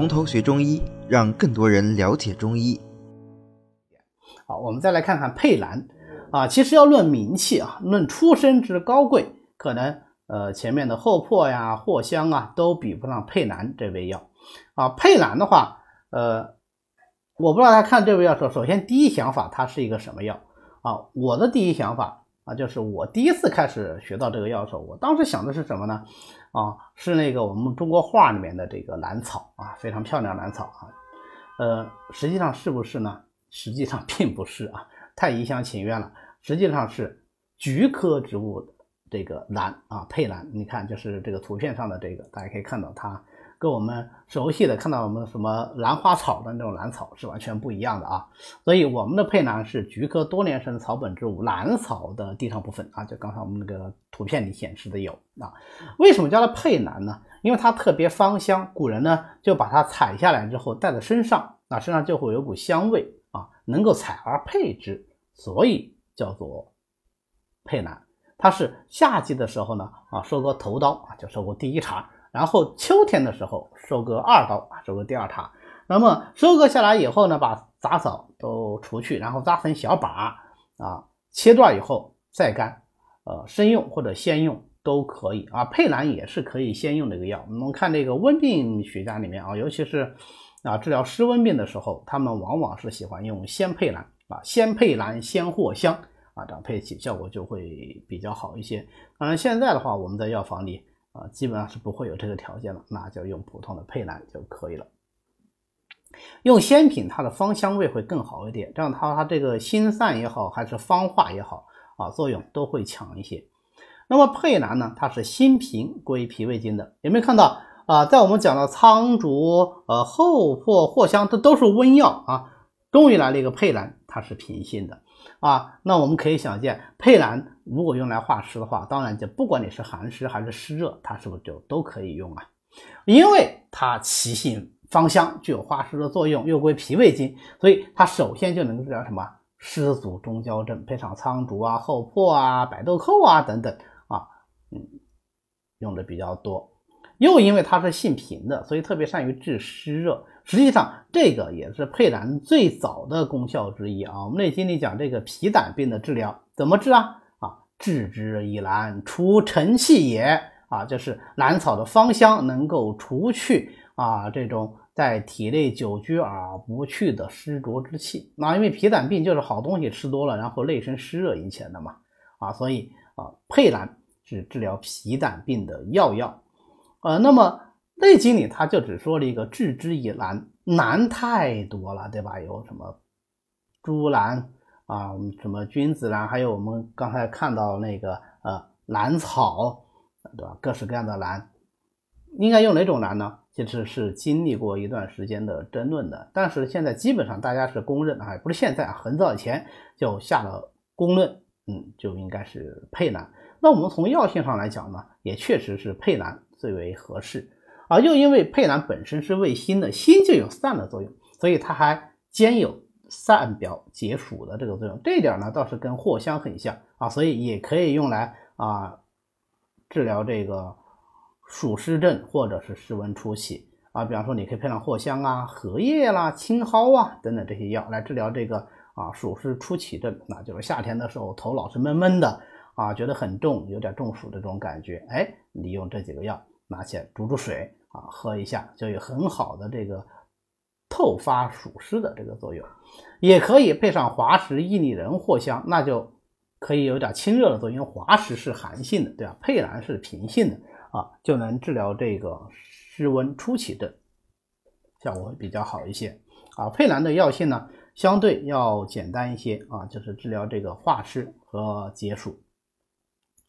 从头学中医，让更多人了解中医。好，我们再来看看佩兰啊，其实要论名气啊，论出身之高贵，可能呃前面的厚朴呀、藿香啊都比不上佩兰这味药啊。佩兰的话，呃，我不知道大家看这味药时候，首先第一想法它是一个什么药啊？我的第一想法啊，就是我第一次开始学到这个药的时候，我当时想的是什么呢？啊，是那个我们中国画里面的这个兰草啊，非常漂亮兰草啊。呃，实际上是不是呢？实际上并不是啊，太一厢情愿了。实际上是菊科植物这个兰啊，佩兰。你看，就是这个图片上的这个，大家可以看到它。跟我们熟悉的看到我们什么兰花草的那种兰草是完全不一样的啊，所以我们的佩兰是菊科多年生草本植物兰草的地上部分啊，就刚才我们那个图片里显示的有啊。为什么叫它佩兰呢？因为它特别芳香，古人呢就把它采下来之后带在身上啊，身上就会有股香味啊，能够采而佩之，所以叫做佩兰。它是夏季的时候呢啊，收割头刀啊，就收割第一茬。然后秋天的时候收割二刀啊，收割第二茬。那么收割下来以后呢，把杂草都除去，然后扎成小把啊，切段以后晒干，呃，生用或者鲜用都可以啊。佩兰也是可以鲜用的一个药。我们看这个温病学家里面啊，尤其是啊治疗湿温病的时候，他们往往是喜欢用鲜佩兰啊，鲜佩兰、鲜藿香啊，这样配起效果就会比较好一些。当然现在的话，我们在药房里。啊，基本上是不会有这个条件了，那就用普通的佩兰就可以了。用鲜品，它的芳香味会更好一点，这样它它这个辛散也好，还是芳化也好啊，作用都会强一些。那么佩兰呢，它是辛平归脾胃经的，有没有看到啊？在我们讲的苍竹、呃厚朴、藿香，这都是温药啊，终于来了一个佩兰，它是平性的。啊，那我们可以想见，佩兰如果用来化湿的话，当然就不管你是寒湿还是湿热，它是不是就都可以用啊？因为它其性芳香，具有化湿的作用，又归脾胃经，所以它首先就能治疗什么湿阻中焦症，配上苍竹啊、厚朴啊、白豆蔻啊等等啊，嗯，用的比较多。又因为它是性平的，所以特别善于治湿热。实际上，这个也是佩兰最早的功效之一啊。我们内经里讲这个脾胆病的治疗怎么治啊？啊，治之以兰，除尘气也啊，就是兰草的芳香能够除去啊这种在体内久居而不去的湿浊之气。那因为脾胆病就是好东西吃多了，然后内生湿热引起的嘛啊，所以啊，佩兰是治疗脾胆病的药药。呃，那么《内经》里他就只说了一个治之以兰，兰太多了，对吧？有什么朱兰啊，什么君子兰，还有我们刚才看到那个呃兰草，对吧？各式各样的兰，应该用哪种兰呢？其实是经历过一段时间的争论的，但是现在基本上大家是公认啊，不是现在啊，很早以前就下了公论，嗯，就应该是佩兰。那我们从药性上来讲呢，也确实是佩兰。最为合适啊！又因为佩兰本身是味辛的，辛就有散的作用，所以它还兼有散表解暑的这个作用。这一点呢，倒是跟藿香很像啊，所以也可以用来啊治疗这个暑湿症或者是湿温初期啊。比方说，你可以配上藿香啊、荷叶啦、青蒿啊等等这些药来治疗这个啊暑湿初起症，那就是夏天的时候头老是闷闷的啊，觉得很重，有点中暑的这种感觉。哎，你用这几个药。拿起来煮煮水啊，喝一下就有很好的这个透发暑湿的这个作用，也可以配上滑石、薏米仁、藿香，那就可以有点清热的作用。因为滑石是寒性的，对吧？佩兰是平性的啊，就能治疗这个湿温初起症，效果会比较好一些啊。佩兰的药性呢，相对要简单一些啊，就是治疗这个化湿和解暑。